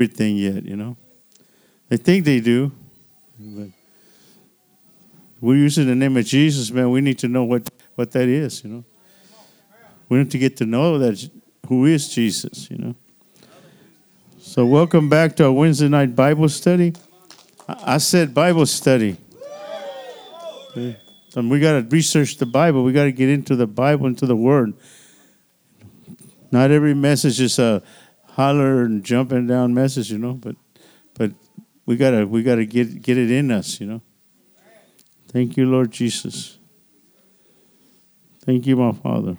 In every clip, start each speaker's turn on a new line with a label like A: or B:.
A: everything yet, you know. I think they do. But we're using the name of Jesus, man. We need to know what, what that is, you know. We need to get to know that who is Jesus, you know. So welcome back to our Wednesday night Bible study. I said Bible study. And we got to research the Bible. We got to get into the Bible, into the Word. Not every message is a holler and jumping down message, you know, but but we gotta we gotta get get it in us, you know. Thank you, Lord Jesus. Thank you, my Father.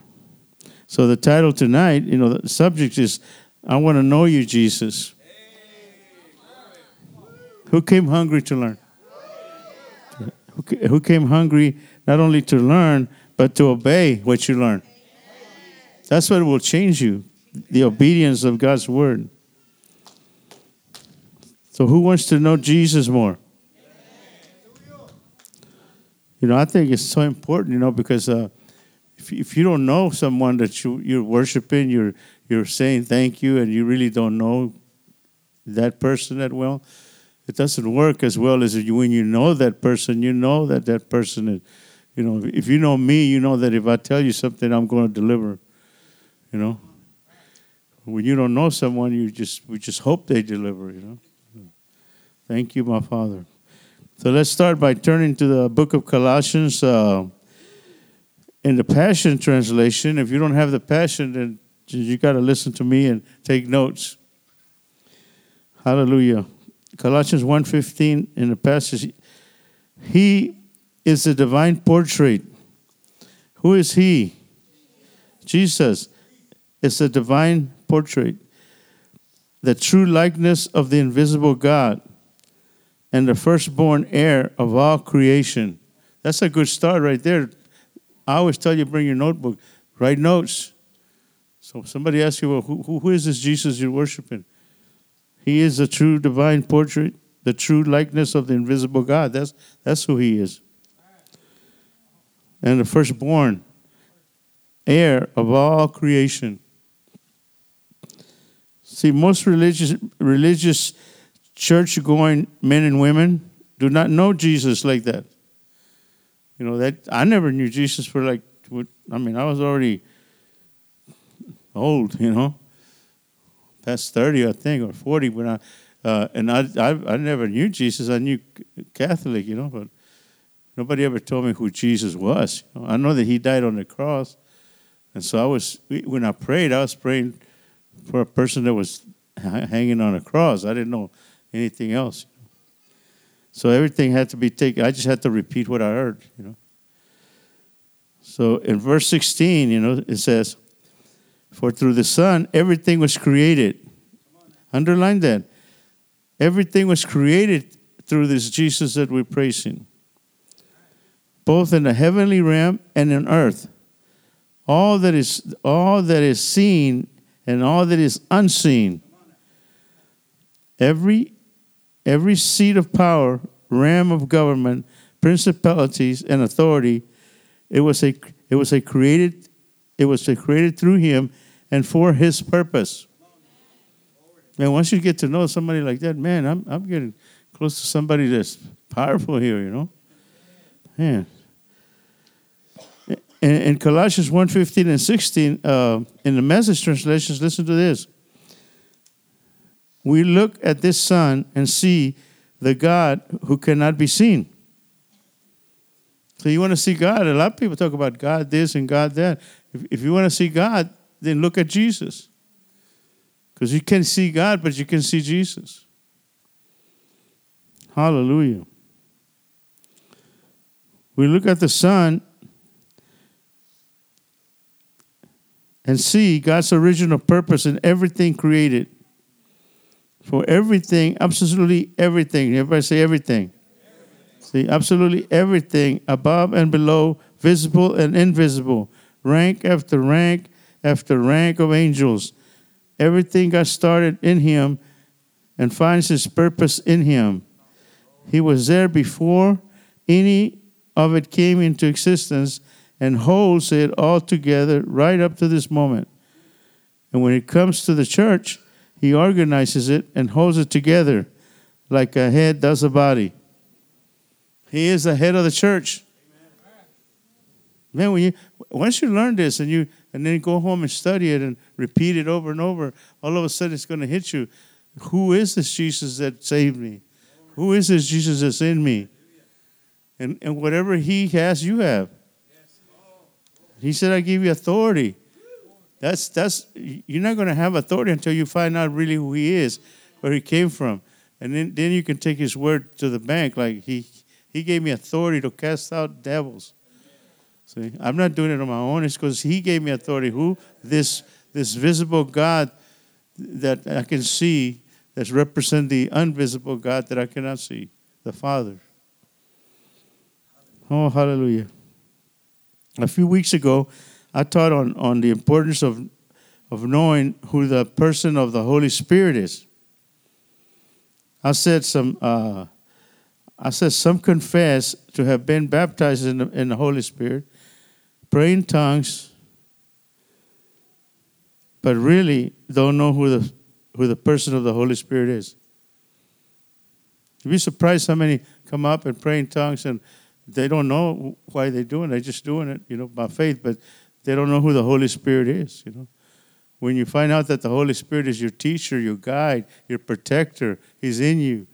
A: So the title tonight, you know, the subject is I want to know you, Jesus. Who came hungry to learn? Who came hungry not only to learn, but to obey what you learn? That's what will change you the obedience of God's word. So, who wants to know Jesus more? You know, I think it's so important, you know, because uh, if, if you don't know someone that you, you're worshiping, you're, you're saying thank you, and you really don't know that person that well, it doesn't work as well as when you know that person, you know that that person is, you know, if you know me, you know that if I tell you something, I'm going to deliver, you know. When you don't know someone, you just we just hope they deliver, you know. Thank you, my Father. So let's start by turning to the book of Colossians uh, in the Passion Translation. If you don't have the Passion, then you got to listen to me and take notes. Hallelujah. Colossians 1.15 in the passage, He is the divine portrait. Who is He? Jesus is the divine portrait, the true likeness of the invisible God, and the firstborn heir of all creation. That's a good start right there. I always tell you, bring your notebook, write notes. So somebody asks you, well, who, who is this Jesus you're worshiping? He is the true divine portrait, the true likeness of the invisible God. That's, that's who he is. And the firstborn heir of all creation. See, most religious religious church going men and women do not know Jesus like that. You know that I never knew Jesus for like I mean I was already old, you know, past thirty I think or forty when I uh, and I, I I never knew Jesus. I knew Catholic, you know, but nobody ever told me who Jesus was. I know that He died on the cross, and so I was when I prayed, I was praying for a person that was hanging on a cross. I didn't know anything else. So everything had to be taken. I just had to repeat what I heard, you know. So in verse 16, you know, it says, For through the Son, everything was created. Underline that. Everything was created through this Jesus that we're praising, both in the heavenly realm and in earth. All that is all that is seen and all that is unseen. Every, every seat of power, realm of government, principalities, and authority, it was a, it was a created, it was a created through him and for his purpose. And once you get to know somebody like that, man, I'm, I'm getting close to somebody that's powerful here, you know? Man in, in Colossians 1 15 and 16, uh, in the message translations, listen to this. We look at this Son and see the God who cannot be seen. So you want to see God? A lot of people talk about God this and God that. If, if you want to see God, then look at Jesus. Because you can see God, but you can see Jesus. Hallelujah. We look at the Son and see God's original purpose in everything created. For everything, absolutely everything. Everybody say everything. See, absolutely everything above and below, visible and invisible, rank after rank after rank of angels. Everything got started in Him and finds its purpose in Him. He was there before any of it came into existence and holds it all together right up to this moment. And when it comes to the church, He organizes it and holds it together like a head does a body. He is the head of the church. Man, when you once you learn this and you and then go home and study it and repeat it over and over, all of a sudden it's going to hit you. Who is this Jesus that saved me? Who is this Jesus that's in me? And and whatever he has, you have. He said, I give you authority. That's that's you're not going to have authority until you find out really who he is, where he came from. And then, then you can take his word to the bank. Like he he gave me authority to cast out devils. See, I'm not doing it on my own. It's because He gave me authority. Who? This this visible God that I can see that's represent the invisible God that I cannot see, the Father. Oh, hallelujah. A few weeks ago, I taught on, on the importance of, of knowing who the person of the Holy Spirit is. I said some uh, I said some confess to have been baptized in the, in the Holy Spirit, pray in tongues, but really don't know who the, who the person of the Holy Spirit is. You'd be surprised how many come up and pray in tongues and they don't know why they're doing it. They're just doing it, you know, by faith, but they don't know who the Holy Spirit is, you know. When you find out that the Holy Spirit is your teacher, your guide, your protector, He's in you.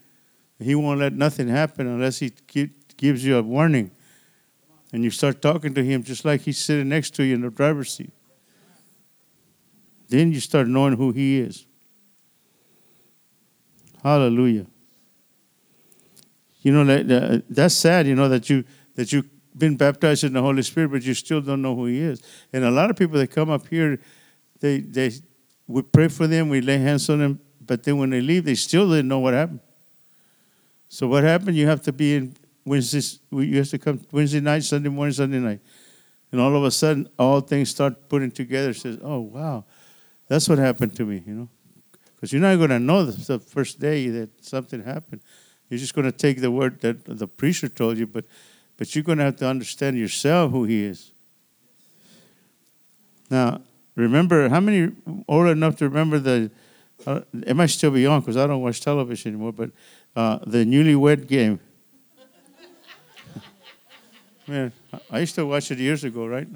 A: He won't let nothing happen unless He gives you a warning and you start talking to him just like he's sitting next to you in the driver's seat. Then you start knowing who he is. Hallelujah. You know that, that's sad. You know that you that you've been baptized in the Holy Spirit, but you still don't know who He is. And a lot of people that come up here, they they we pray for them, we lay hands on them, but then when they leave, they still didn't know what happened. So what happened? You have to be in Wednesday, you have to come Wednesday night, Sunday morning, Sunday night. And all of a sudden, all things start putting together. Says, oh, wow, that's what happened to me, you know. Because you're not going to know the first day that something happened. You're just going to take the word that the preacher told you, but, but you're going to have to understand yourself who he is. Now, remember, how many old enough to remember the, uh, it might still be on because I don't watch television anymore, but uh, the newlywed game. Man, I used to watch it years ago, right?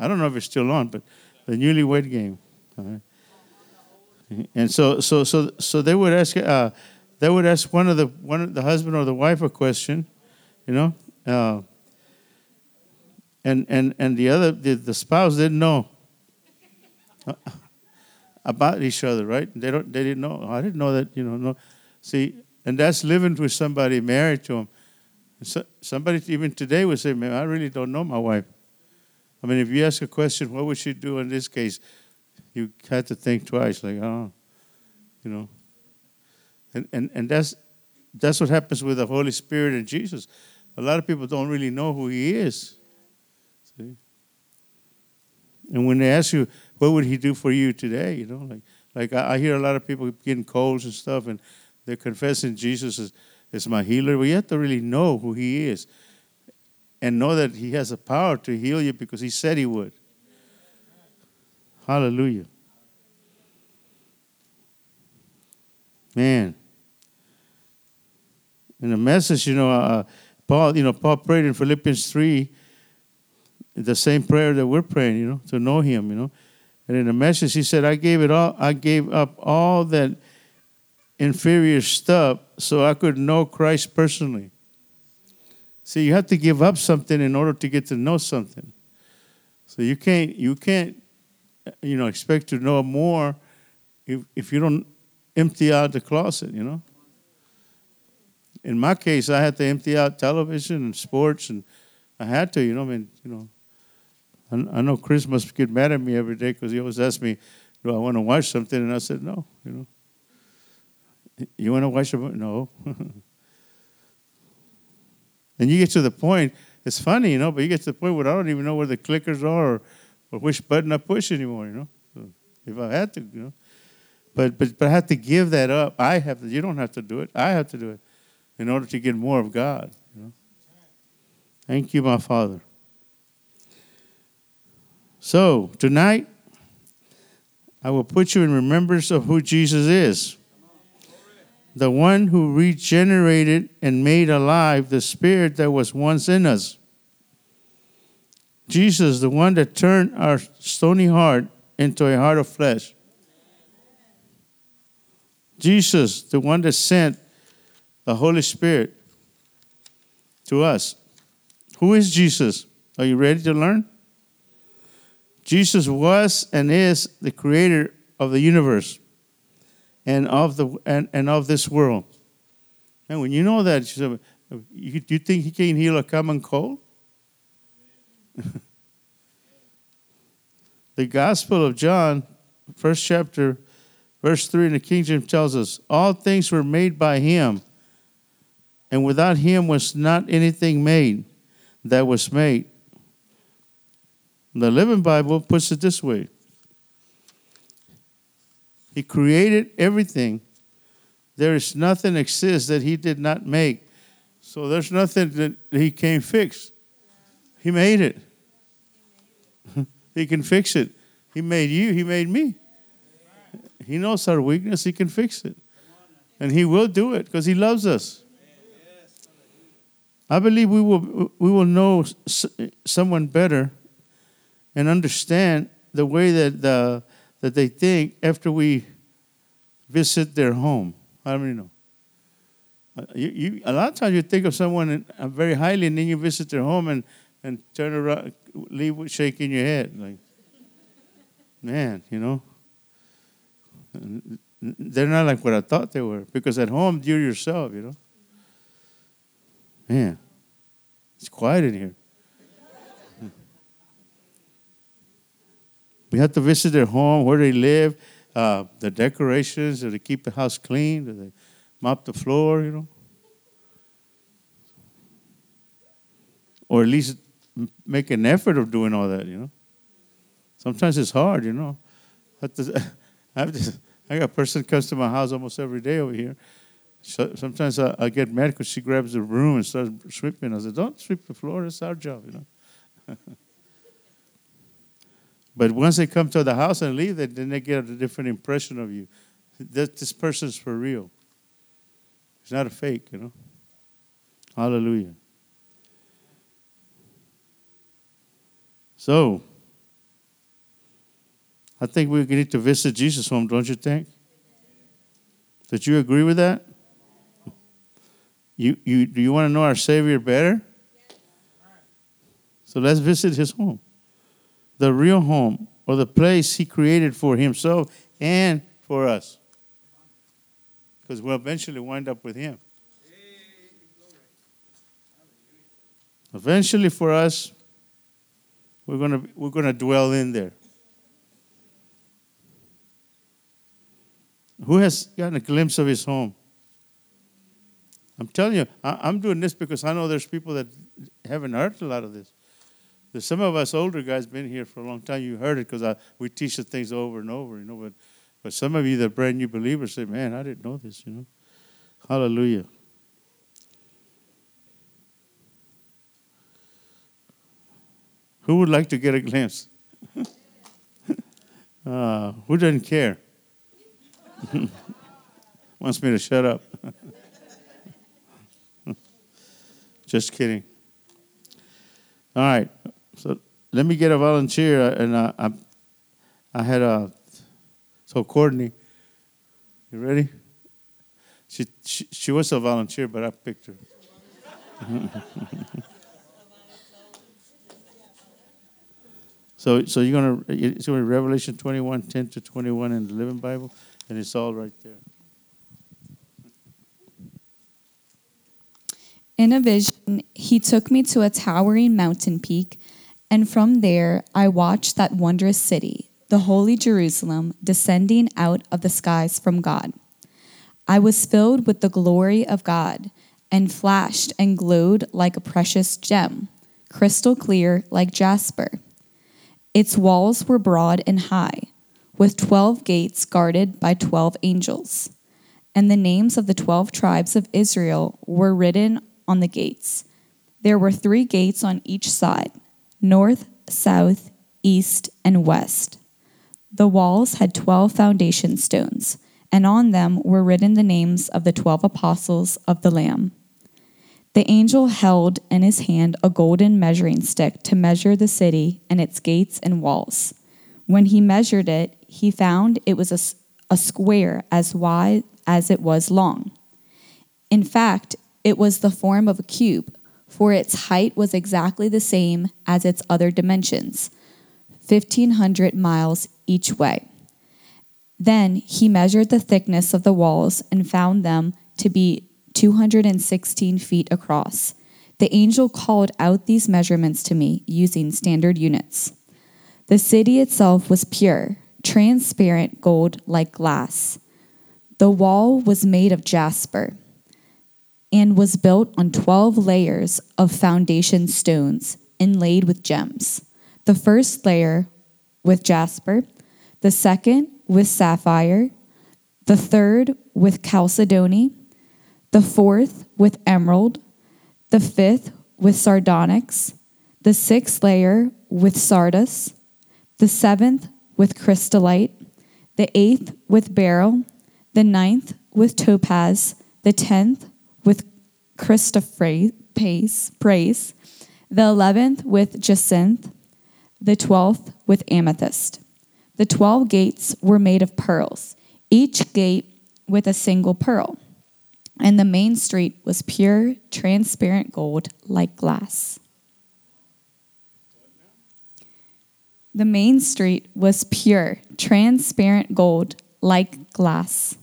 A: I don't know if it's still on, but the newlywed game. And so, so, so, so they would ask, uh, they would ask one of the one the husband or the wife a question, you know, uh, and and and the other the, the spouse didn't know about each other, right? They don't, they didn't know. I didn't know that, you know. No, see, and that's living with somebody married to them. So, somebody even today would say, "Man, I really don't know my wife." I mean, if you ask a question, what would she do in this case? You had to think twice, like, oh, you know. And and and that's that's what happens with the Holy Spirit and Jesus. A lot of people don't really know who He is. See. And when they ask you, what would He do for you today? You know, like like I, I hear a lot of people getting colds and stuff, and they're confessing Jesus as is my healer. We have to really know who He is and know that He has the power to heal you because He said He would. Hallelujah. Man. In the message, you know, uh, Paul, you know, Paul prayed in Philippians 3 the same prayer that we're praying, you know, to know him, you know. And in the message, he said, I gave it all, I gave up all that inferior stuff so I could know Christ personally. See, you have to give up something in order to get to know something. So you can't you can't you know expect to know more if if you don't empty out the closet, you know. In my case, I had to empty out television and sports, and I had to, you know. I mean, you know, I, I know Chris must get mad at me every day because he always asks me, "Do I want to watch something?" And I said, "No," you know. You want to watch a? No. and you get to the point, it's funny, you know, but you get to the point where I don't even know where the clickers are or, or which button I push anymore, you know. So if I had to, you know. But, but, but I have to give that up. I have to, you don't have to do it. I have to do it in order to get more of God, you know. Thank you, my Father. So, tonight, I will put you in remembrance of who Jesus is. The one who regenerated and made alive the spirit that was once in us. Jesus, the one that turned our stony heart into a heart of flesh. Jesus, the one that sent the Holy Spirit to us. Who is Jesus? Are you ready to learn? Jesus was and is the creator of the universe and of the and, and of this world. And when you know that, you, you think he can heal a common cold? the Gospel of John, first chapter, verse 3 in the King James tells us, All things were made by him, and without him was not anything made that was made. The Living Bible puts it this way He created everything. There is nothing exists that He did not make. So there's nothing that He can't fix. He made it. he can fix it. He made you, He made me. He knows our weakness, He can fix it. And He will do it because He loves us. I believe we will, we will know someone better and understand the way that, the, that they think after we visit their home. How many know? Uh, you, you, a lot of times you think of someone uh, very highly and then you visit their home and, and turn around, leave with shaking your head. Like, man, you know. They're not like what I thought they were because at home you're yourself, you know. Man, it's quiet in here. We have to visit their home, where they live, uh, the decorations, do they keep the house clean? Do they mop the floor, you know? Or at least make an effort of doing all that, you know? Sometimes it's hard, you know. To, I, have to, I got a person comes to my house almost every day over here. So sometimes I, I get mad because she grabs the broom and starts sweeping. I said, "Don't sweep the floor. It's our job, you know." But once they come to the house and leave, then they get a different impression of you. That this person's for real. It's not a fake, you know. Hallelujah. So, I think we need to visit Jesus' home, don't you think? Did you agree with that? You, you, do you want to know our Savior better? So let's visit his home the real home or the place He created for Himself and for us. Because we'll eventually wind up with Him. Eventually, for us, we're gonna we're gonna dwell in there. Who has gotten a glimpse of his home? I'm telling you, I, am doing this because I know there's people that haven't heard a lot of this. There's some of us older guys been here for a long time. You heard it because we teach the things over and over, you know. But but some of you that brand new believers say, "Man, I didn't know this," you know. Hallelujah. Who would like to get a glimpse? uh, who doesn't care? Wants me to shut up. Just kidding. All right. So let me get a volunteer, uh, and I, I, I had a so Courtney. You ready? She, she she was a volunteer, but I picked her. so so you're gonna it's gonna be Revelation 21, 10 to 21 in the Living Bible, and it's all right there.
B: In a vision, he took me to a towering mountain peak and from there I watched that wondrous city, the holy Jerusalem, descending out of the skies from God. I was filled with the glory of God and flashed and glowed like a precious gem, crystal clear like jasper. Its walls were broad and high, with twelve gates guarded by twelve angels. And the names of the twelve tribes of Israel were written on the gates. There were three gates on each side north, south, east, and west. The walls had 12 foundation stones, and on them were written the names of the 12 apostles of the Lamb. The angel held in his hand a golden measuring stick to measure the city and its gates and walls. When he measured it, he found it was a, a square as wide as it was long. In fact, it was the form of a cube, for its height was exactly the same as its other dimensions 1,500 miles each way. Then he measured the thickness of the walls and found them to be 216 feet across. The angel called out these measurements to me using standard units. The city itself was pure, transparent gold like glass. The wall was made of jasper and was built on 12 layers of foundation stones inlaid with gems. The first layer with jasper, the second with sapphire, the third with chalcedony, the fourth with emerald, the fifth with sardonyx, the sixth layer with sardius, the seventh with chrysolite, the eighth with beryl, the ninth with topaz, the tenth with chrysoprase, the eleventh with jacinth, the twelfth with amethyst. The twelve gates were made of pearls, each gate with a single pearl. And the main street was pure, transparent gold like glass. The main street was pure, transparent gold like glass.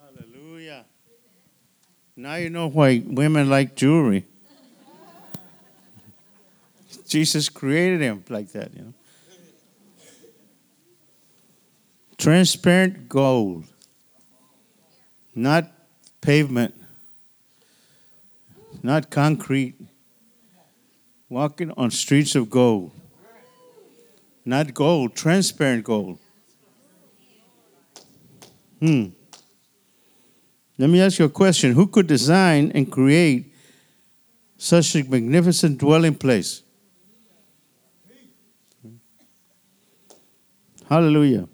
A: Hallelujah. Now you know why women like jewelry. Jesus created him like that, you know. Transparent gold, not pavement, not concrete. Walking on streets of gold, not gold, transparent gold. Hmm. Let me ask you a question. Who could design and create such a magnificent dwelling place? Hallelujah.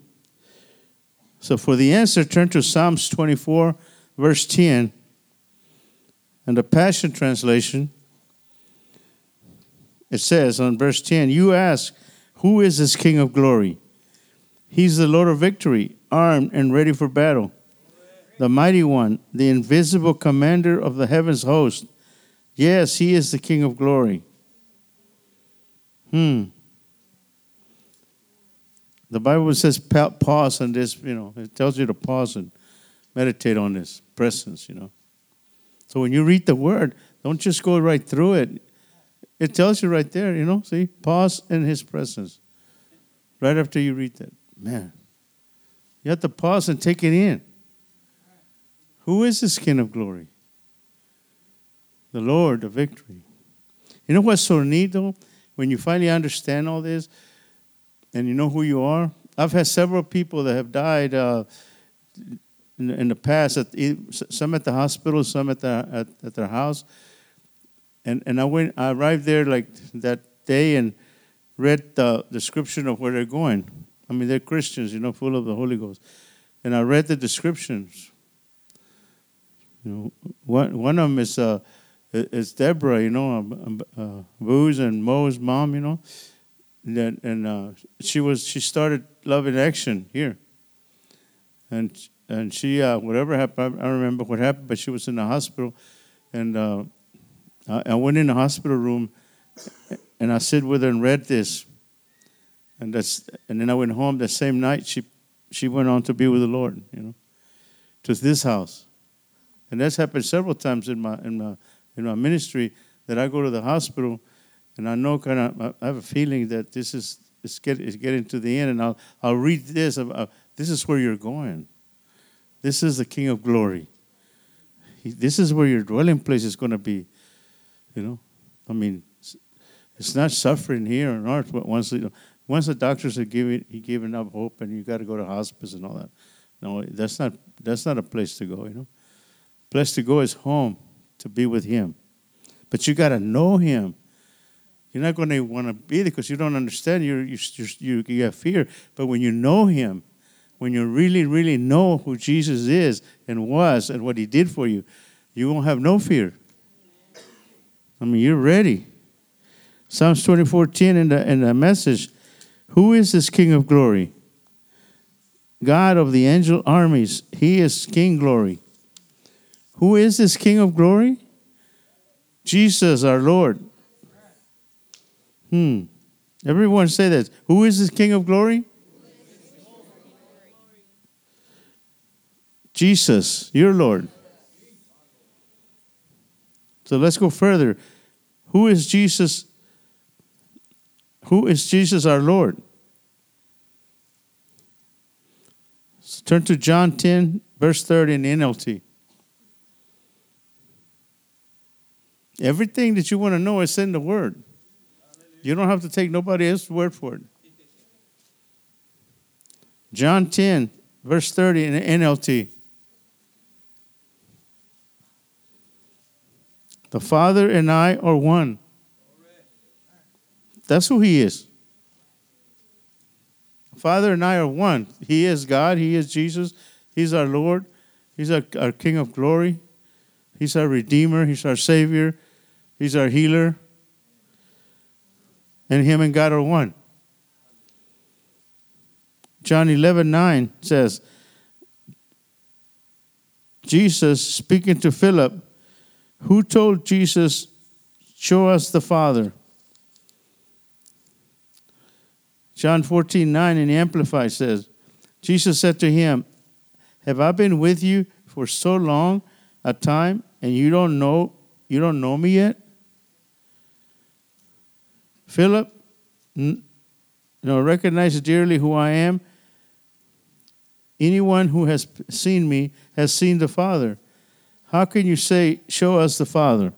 A: So for the answer, turn to Psalms 24, verse 10, and the Passion Translation. It says on verse 10, You ask, Who is this King of glory? He's the Lord of victory, armed and ready for battle. The mighty one, the invisible commander of the heavens host. Yes, he is the King of glory. Hmm. The Bible says pause on this, you know, it tells you to pause and meditate on this presence, you know. So when you read the word, don't just go right through it. It tells you right there, you know, see, pause in his presence. Right after you read that. Man, you have to pause and take it in. Who is this King of glory? The Lord of victory. You know what's so neat though? When you finally understand all this, and you know who you are. I've had several people that have died uh, in, in, the past, at, some at the hospital, some at, the, at, at their house. And, and I, went, I arrived there like that day and read the description of where they're going. I mean, they're Christians, you know, full of the Holy Ghost. And I read the descriptions. You know, one, one of them is, uh, is Deborah, you know, uh, uh, Boo's and Mo's mom, you know and, and uh, she was she started Love in Action here, and and she uh, whatever happened I, I remember what happened, but she was in the hospital, and uh, I, I, went in the hospital room, and I sit with her and read this, and that's and then I went home that same night. She she went on to be with the Lord, you know, to this house, and that's happened several times in my in my in my ministry that I go to the hospital and I know kind of, I have a feeling that this is, it's, get, it's getting to the end, and I'll, I'll read this. Uh, this is where you're going. This is the King of glory. He, this is where your dwelling place is going to be. You know, I mean, it's not suffering here on earth, but once, you know, once the doctors have given, he given up hope and you got to go to hospice and all that. No, that's not, that's not a place to go, you know. Place to go is home to be with him. But you got to know him You're not going to want to be there because you don't understand. You're, you you, you have fear. But when you know Him, when you really, really know who Jesus is and was and what He did for you, you won't have no fear. I mean, you're ready. Psalms 24:10 in the in the message, who is this King of glory? God of the angel armies. He is King glory. Who is this King of glory? Jesus, our Lord. Hmm. Everyone say that. Who is this King of glory? Jesus, your Lord. So let's go further. Who is Jesus? Who is Jesus our Lord? So turn to John 10, verse 30 in NLT. Everything that you want to know is in the Word. You don't have to take nobody else's word for it. John 10, verse 30 in NLT. The Father and I are one. That's who He is. Father and I are one. He is God. He is Jesus. He's our Lord. He's our, our King of glory. He's our Redeemer. He's our Savior. He's our healer. And Him and God are one. John 11 9 says, Jesus speaking to Philip, who told Jesus, Show us the Father? John 14 9 in the Amplified says, Jesus said to him, Have I been with you for so long a time and you don't know you don't know me yet? Philip, you know, recognize dearly who I am. Anyone who has seen me has seen the Father. How can you say, Show us the Father?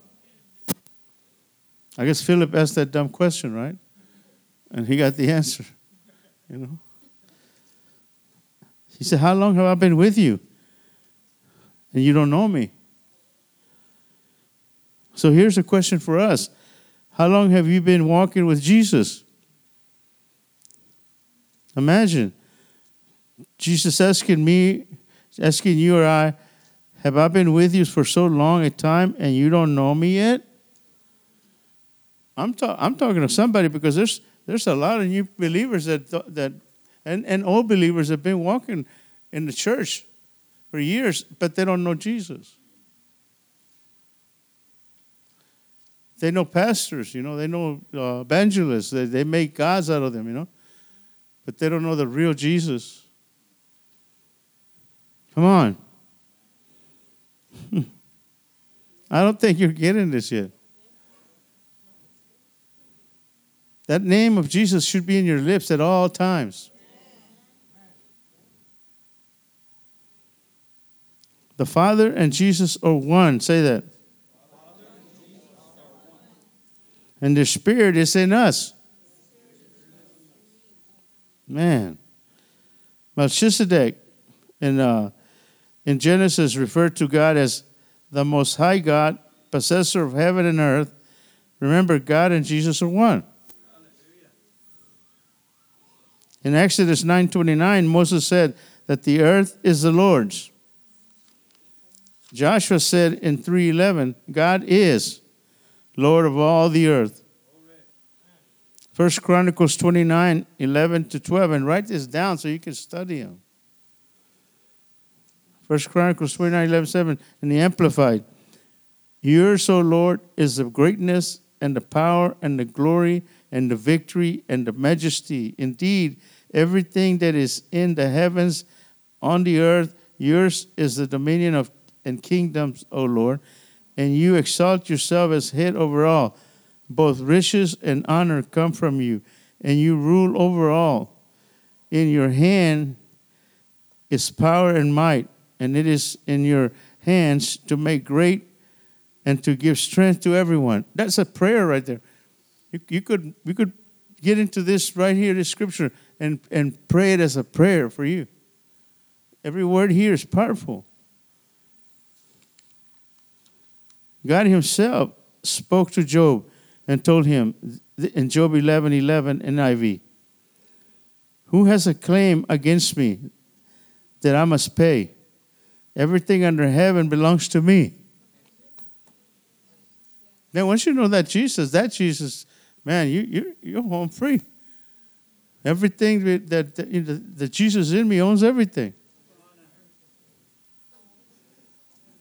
A: I guess Philip asked that dumb question, right? And he got the answer, you know. He said, How long have I been with you? And you don't know me. So here's a question for us how long have you been walking with Jesus? Imagine Jesus asking me, asking you or I, have I been with you for so long a time and you don't know me yet? I'm, ta- I'm talking to somebody because there's, there's a lot of new believers that, that and, and old believers have been walking in the church for years, but they don't know Jesus. They know pastors, you know, they know uh, evangelists, they, they make gods out of them, you know, but they don't know the real Jesus. Come on. I don't think you're getting this yet. That name of Jesus should be in your lips at all times. The Father and Jesus are one. Say that. and the Spirit is in us. Man. Melchizedek in, uh, in Genesis referred to God as the Most High God, possessor of heaven and earth. Remember, God and Jesus are one. In Exodus 9:29, Moses said that the earth is the Lord's. Joshua said in 3:11, God is Lord of all the earth. First Chronicles 29, 11 to 12. And write this down so you can study them. First Chronicles 29, 11, 7 in the Amplified. Yours, O Lord, is the greatness and the power and the glory and the victory and the majesty. Indeed, everything that is in the heavens, on the earth, yours is the dominion of and kingdoms, O Lord and you exalt yourself as head over all. Both riches and honor come from you, and you rule over all. In your hand is power and might, and it is in your hands to make great and to give strength to everyone. That's a prayer right there. You, you could we could get into this right here, this scripture, and, and pray it as a prayer for you. Every word here is powerful. God Himself spoke to Job and told him in Job 11 11 NIV, Who has a claim against me that I must pay? Everything under heaven belongs to me. Now, once you know that Jesus, that Jesus, man, you, you, you're home free. Everything that, that, that, Jesus in me owns everything.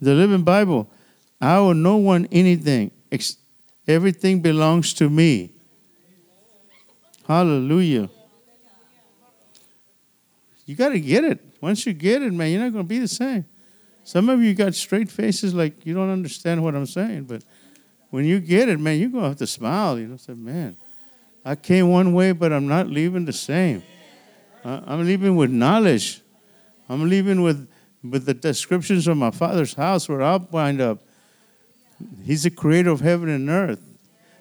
A: The Living Bible, I owe no one anything. Everything belongs to me. Hallelujah. You got to get it. Once you get it, man, you're not going to be the same. Some of you got straight faces like you don't understand what I'm saying, but when you get it, man, you're going to have to smile. You know, say, man, I came one way, but I'm not leaving the same. I'm leaving with knowledge. I'm leaving with, with the descriptions of my father's house where I'll wind up. He's the creator of heaven and earth,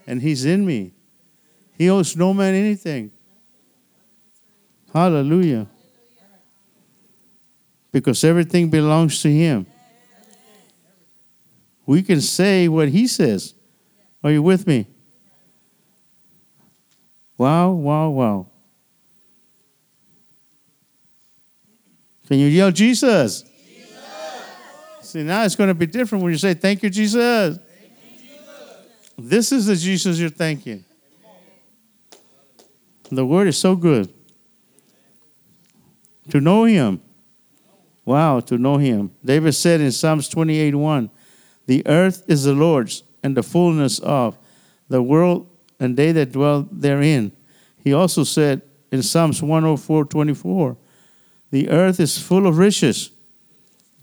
A: and He's in me. He owes no man anything. Hallelujah. Because everything belongs to Him. We can say what He says. Are you with me? Wow, wow, wow. Can you yell Jesus? Jesus? See, now it's going to be different when you say, Thank you, Jesus. Thank you, Jesus. This is the Jesus you're thanking. The word is so good. To know him. Wow, to know him. David said in Psalms 28 1, The earth is the Lord's and the fullness of the world and they that dwell therein. He also said in Psalms 104 24, The earth is full of riches.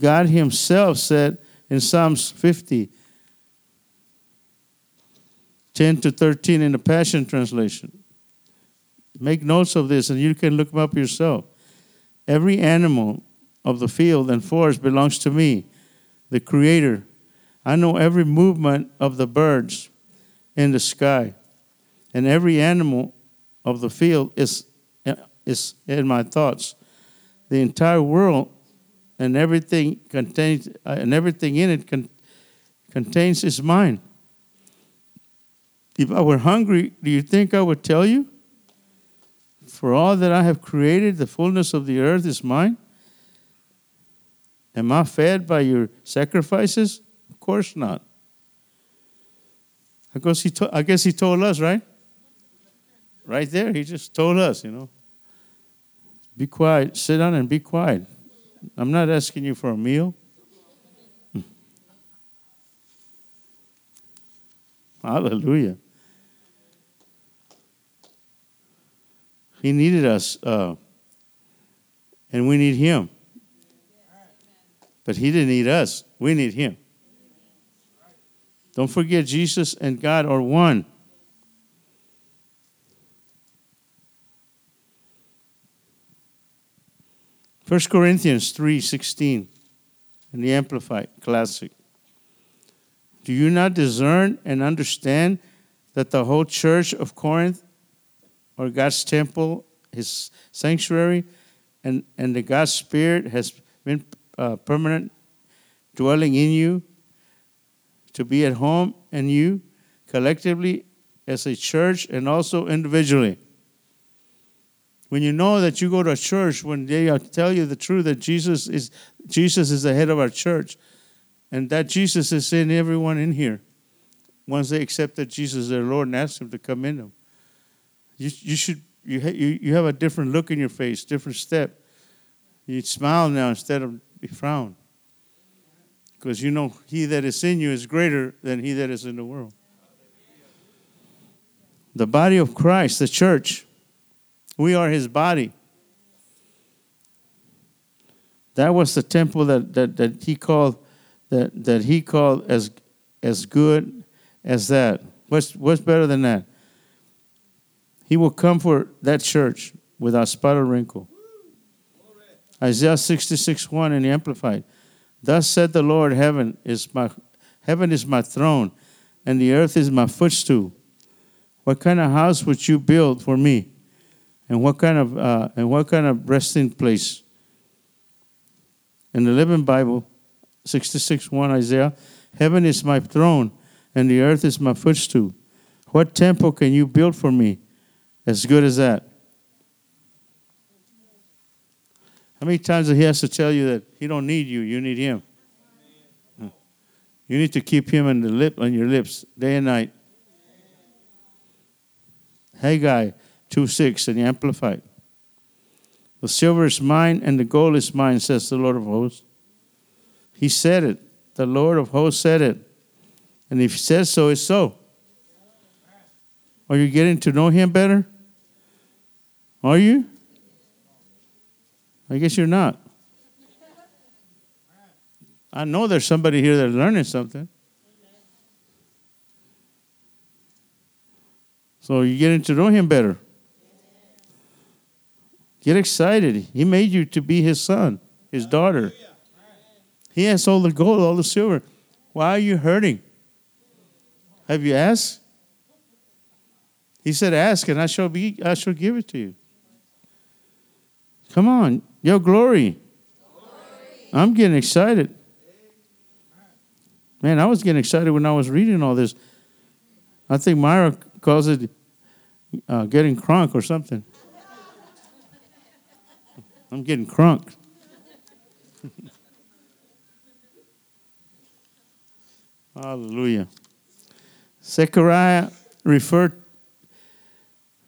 A: God Himself said in Psalms 50, 10 to 13 in the Passion Translation. Make notes of this and you can look them up yourself. Every animal of the field and forest belongs to me, the Creator. I know every movement of the birds in the sky, and every animal of the field is, is in my thoughts. The entire world and everything contains uh, and everything in it con- contains is mine. If I were hungry, do you think I would tell you? For all that I have created, the fullness of the earth is mine. Am I fed by your sacrifices? Of course not. I guess he, to- I guess he told us, right? Right there, he just told us, you know. Be quiet, sit down and be quiet. I'm not asking you for a meal. Hallelujah. He needed us, uh, and we need Him. But He didn't need us, we need Him. Don't forget, Jesus and God are one. 1 Corinthians 3:16 in the Amplified Classic. Do you not discern and understand that the whole church of Corinth, or God's temple, his sanctuary, and, and the God's Spirit has been uh, permanent dwelling in you to be at home in you collectively as a church and also individually? When you know that you go to a church, when they tell you the truth that Jesus is Jesus is the head of our church, and that Jesus is in everyone in here, once they accept that Jesus is their Lord and ask Him to come in them, you, you should you, you you have a different look in your face, different step. You smile now instead of be frown, because you know He that is in you is greater than He that is in the world. The body of Christ, the church we are his body. That was the temple that, that, that he called that, that he called as as good as that. What's what's better than that? He will come for that church without spot or wrinkle. Isaiah 66, 1 in the Amplified. Thus said the Lord, Heaven is my heaven is my throne, and the earth is my footstool. What kind of house would you build for me? and what kind of uh, and what kind of resting place. In the Living Bible, 66 1 Isaiah, heaven is my throne and the earth is my footstool. What temple can you build for me as good as that? How many times he has to tell you that he don't need you, you need him? You need to keep him on the lip on your lips day and night. Haggai 2 6 and Amplified. The silver is mine and the gold is mine, says the Lord of hosts. He said it. The Lord of hosts said it. And if he says so, it's so. Are you getting to know him better? Are you? I guess you're not. I know there's somebody here that's learning something. So you're getting to know him better. Get excited. He made you to be his son, his daughter. He has all the gold, all the silver. Why are you hurting? Have you asked? He said, Ask and I shall be I shall give it to you. Come on, Yo, glory. glory. I'm getting excited. Man, I was getting excited when I was reading all this. I think Myra calls it uh, getting crunk or something. I'm getting crunk. Hallelujah. Zechariah referred,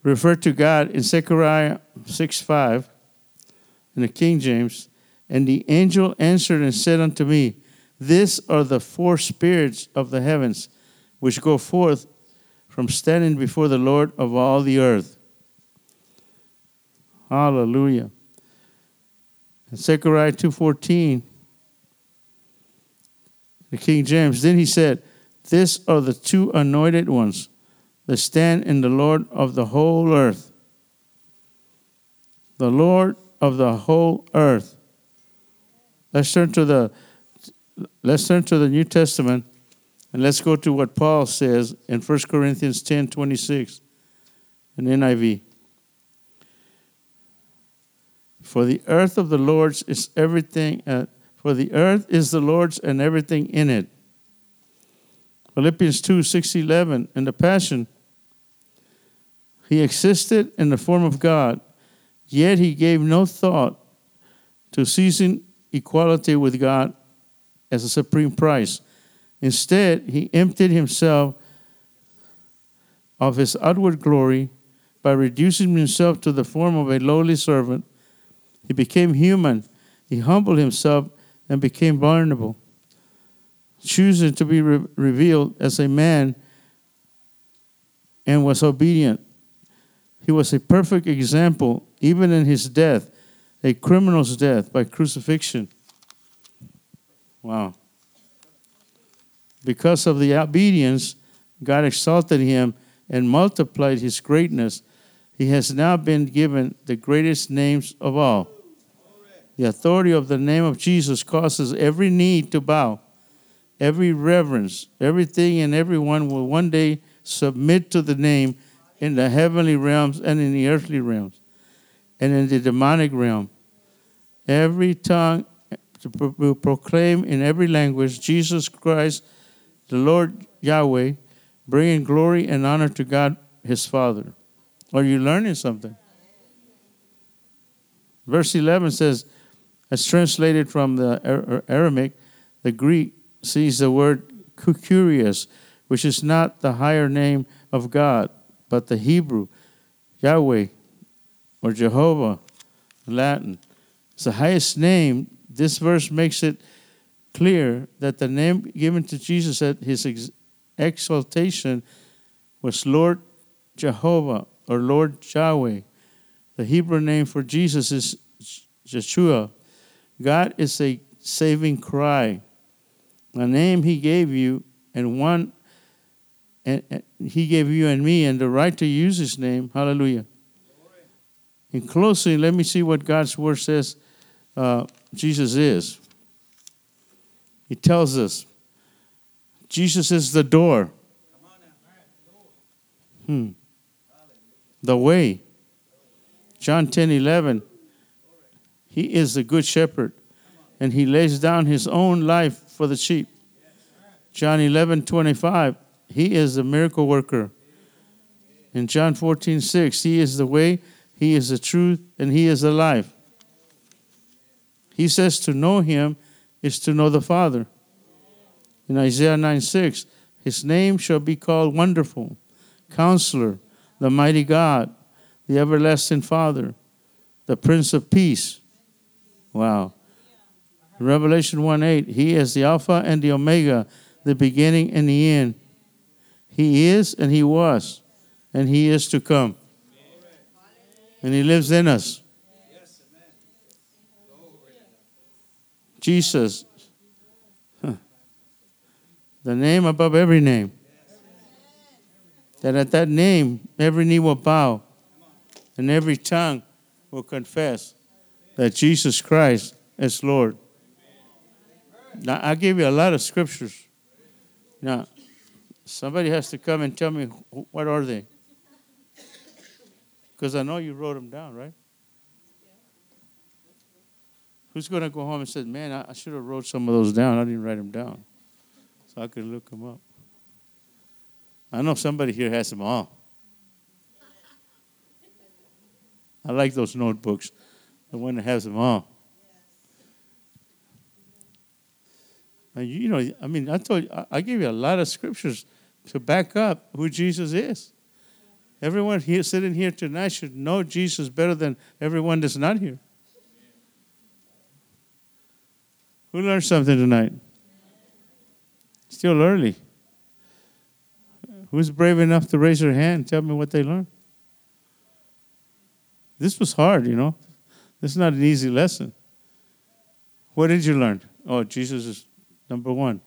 A: referred to God in Zechariah 6 5 in the King James. And the angel answered and said unto me, These are the four spirits of the heavens which go forth from standing before the Lord of all the earth. Hallelujah. In Zechariah 2.14, the King James, then he said, These are the two anointed ones that stand in the Lord of the whole earth. The Lord of the whole earth. Let's turn to the let's turn to the New Testament and let's go to what Paul says in 1 Corinthians 10 26 in NIV. For the earth of the Lord's is everything, uh, for the earth is the Lord's and everything in it. Philippians 2 6 11 in the Passion. He existed in the form of God, yet he gave no thought to seizing equality with God as a supreme price Instead, he emptied himself of his outward glory by reducing himself to the form of a lowly servant. He became human. He humbled himself and became vulnerable, choosing to be re- revealed as a man and was obedient. He was a perfect example, even in his death, a criminal's death by crucifixion. Wow. Because of the obedience, God exalted him and multiplied his greatness. He has now been given the greatest names of all. The authority of the name of Jesus causes every knee to bow, every reverence, everything and everyone will one day submit to the name in the heavenly realms and in the earthly realms and in the demonic realm. Every tongue will proclaim in every language Jesus Christ the Lord Yahweh, bringing glory and honor to God his Father. Are you learning something? Verse 11 says, as translated from the Aramaic, the Greek sees the word kurios, which is not the higher name of God, but the Hebrew, Yahweh, or Jehovah, Latin. It's the highest name. This verse makes it clear that the name given to Jesus at his ex- exaltation was Lord Jehovah or Lord Yahweh. The Hebrew name for Jesus is Yeshua. God is a saving cry. A name he gave you and one and, and he gave you and me and the right to use his name. Hallelujah. In closing, let me see what God's word says uh, Jesus is. He tells us Jesus is the door. Hmm. The way. John 10 11. He is the good shepherd, and he lays down his own life for the sheep. John 11 25. He is the miracle worker. In John 14, 6, He is the way, He is the truth, and He is the life. He says to know Him is to know the Father. In Isaiah 9, 6, His name shall be called Wonderful, Counselor, the Mighty God, the Everlasting Father, the Prince of Peace. Wow. Revelation 1 8, He is the Alpha and the Omega, the beginning and the end. He is and He was, and He is to come. And He lives in us. Jesus, the name above every name. That at that name, every knee will bow and every tongue will confess that Jesus Christ is Lord. Now, I gave you a lot of scriptures. Now, somebody has to come and tell me what are they? Because I know you wrote them down, right? Who's going to go home and say, "Man, I, should have wrote some of those down. I didn't write them down, so I could look them up." I know somebody here has them all. I like those notebooks, the one that has them all. And you know, I mean, I told you, I gave you a lot of scriptures to back up who Jesus is. Everyone here sitting here tonight should know Jesus better than everyone that's not here. Who learned something tonight? Still early. Who's brave enough to raise their hand? Tell me what they learned. This was hard, you know. This is not an easy lesson. What did you learn? Oh, Jesus is number one.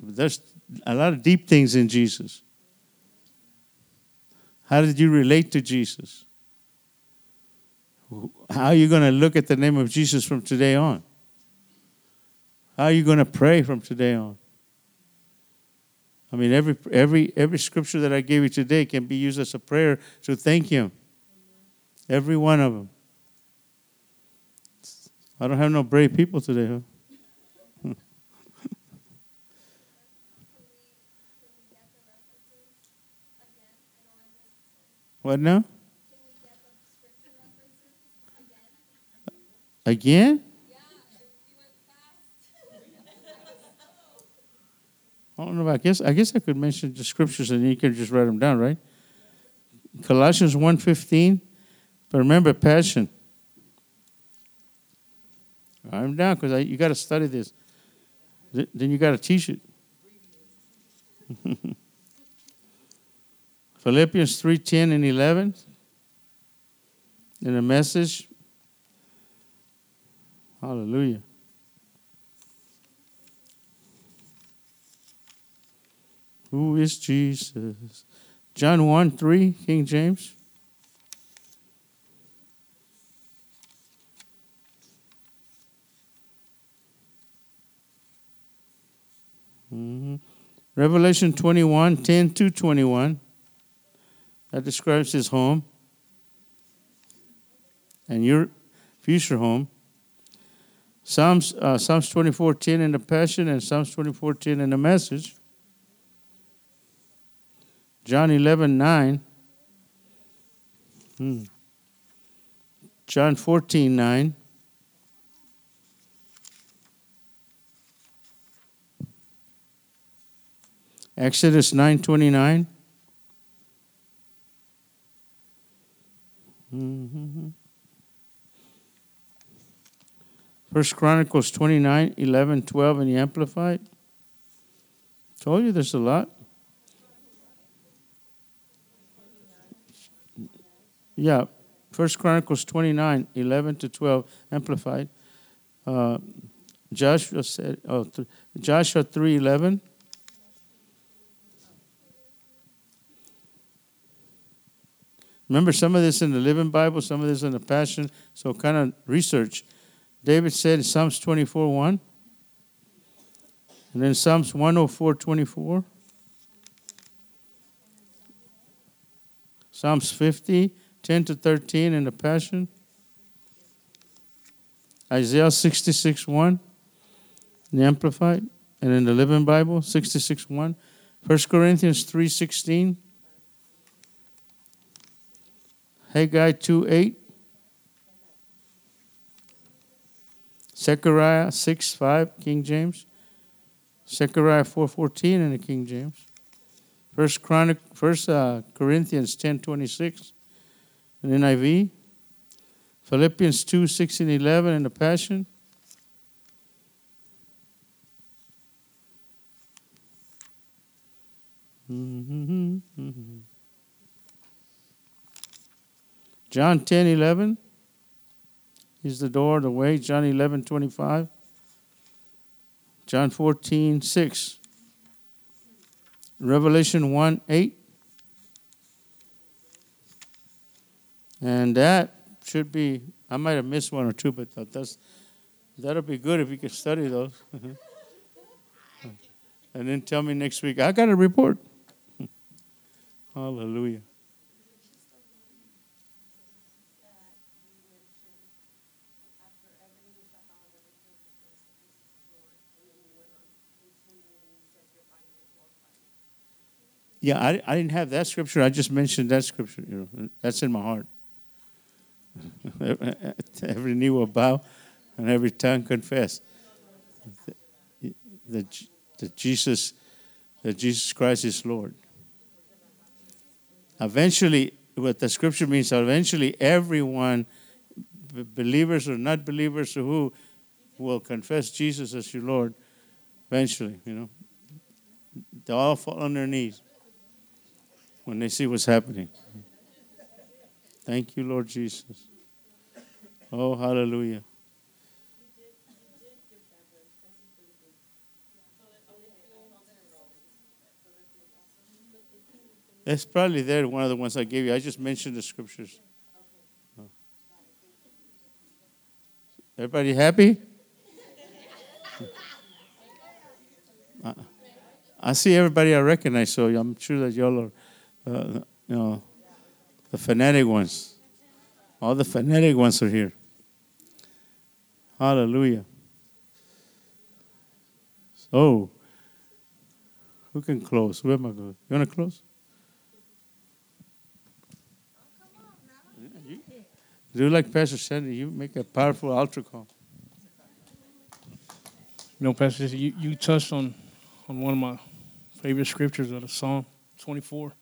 A: There's a lot of deep things in Jesus. How did you relate to Jesus? How are you going to look at the name of Jesus from today on? How are you going to pray from today on? I mean, every, every, every scripture that I gave you today can be used as a prayer to thank Him. Every one of them. I don't have no brave people today, huh? What now? Again? I don't know. I guess I guess I could mention the scriptures and you can just write them down, right? Colossians 1.15. But remember, passion. I'm down because you got to study this. Then you got to teach it. Philippians 3:10 and 11 in a message. Hallelujah. Who is Jesus? John 1 3, King James. Mm-hmm. Revelation 21 10 to 21. That describes his home and your future home. Psalms, uh, Psalms 24 10 in the Passion and Psalms 24 10 in the Message. John 11 9. Hmm. John 14 9. Exodus 9:29. Mm-hmm. First Chronicles 29, 11, 12 in the Amplified. Told you there's a lot. Yeah, First Chronicles 29, 11 to 12, Amplified. Uh, Joshua said, oh, th- Joshua 3, 11. Remember some of this in the Living Bible, some of this in the Passion. So kind of research. David said in Psalms 24 1. And then Psalms 104 24. Psalms 50, 10 to 13 in the Passion. Isaiah 66 1 in the Amplified. And in the Living Bible, 66 1. 1 Corinthians 3 16. Haggai 2 8. Zechariah 6 5, King James. Zechariah 4 14 in the King James. First, Chronic, First uh, Corinthians 10 26 in NIV. Philippians 2 16 11 in the Passion. John 10 11 is the door, the way. John 11 25. John 14 6. Revelation 1 8. And that should be, I might have missed one or two, but that's, that'll be good if you can study those. and then tell me next week, I got a report. Hallelujah. Yeah, I, I didn't have that scripture. I just mentioned that scripture. You know, that's in my heart. every knee will bow and every tongue confess that, that Jesus that Jesus Christ is Lord. Eventually, what the scripture means, eventually everyone, believers or not believers, or who will confess Jesus as your Lord. Eventually, you know, they all fall on their knees when they see what's happening. Thank you, Lord Jesus. Oh, hallelujah. It's probably there, one of the ones I gave you. I just mentioned the scriptures. Everybody happy? I see everybody I recognize, so I'm sure that y'all are, uh, you know, the fanatic ones. All the fanatic ones are here. Hallelujah. So, who can close? Where am I going? You want to close? Do like Pastor said, you make a powerful altar call.
C: You know, Pastor, you, you touched on, on one of my favorite scriptures of the Psalm 24.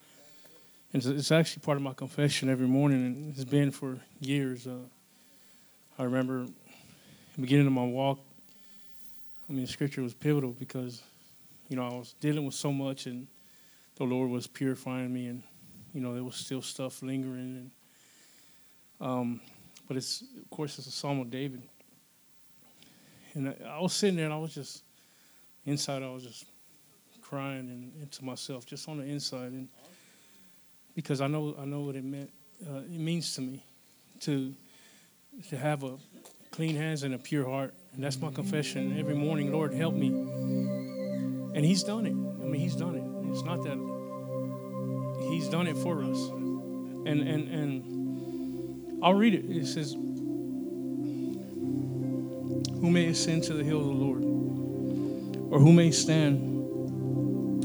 C: And it's, it's actually part of my confession every morning, and it's been for years. Uh, I remember beginning of my walk, I mean, scripture was pivotal because, you know, I was dealing with so much, and the Lord was purifying me, and, you know, there was still stuff lingering. And, um, but it's, of course, it's a Psalm of David. And I, I was sitting there, and I was just, inside, I was just crying and into myself, just on the inside. And, because I know I know what it meant. Uh, it means to me to to have a clean hands and a pure heart, and that's my confession every morning. Lord, help me. And He's done it. I mean, He's done it. It's not that He's done it for us. And and and I'll read it. It says, "Who may ascend to the hill of the Lord, or who may stand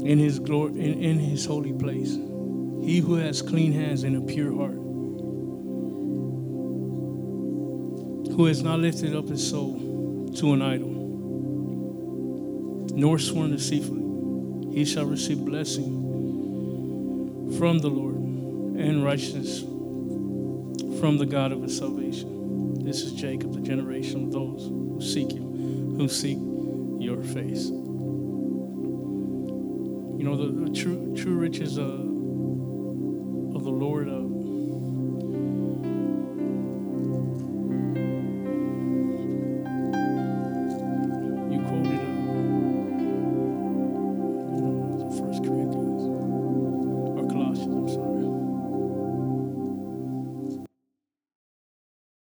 C: in His glory in, in His holy place." He who has clean hands and a pure heart, who has not lifted up his soul to an idol, nor sworn deceitfully, he shall receive blessing from the Lord and righteousness from the God of his salvation. This is Jacob, the generation of those who seek you, who seek your face. You know, the, the true, true riches uh, of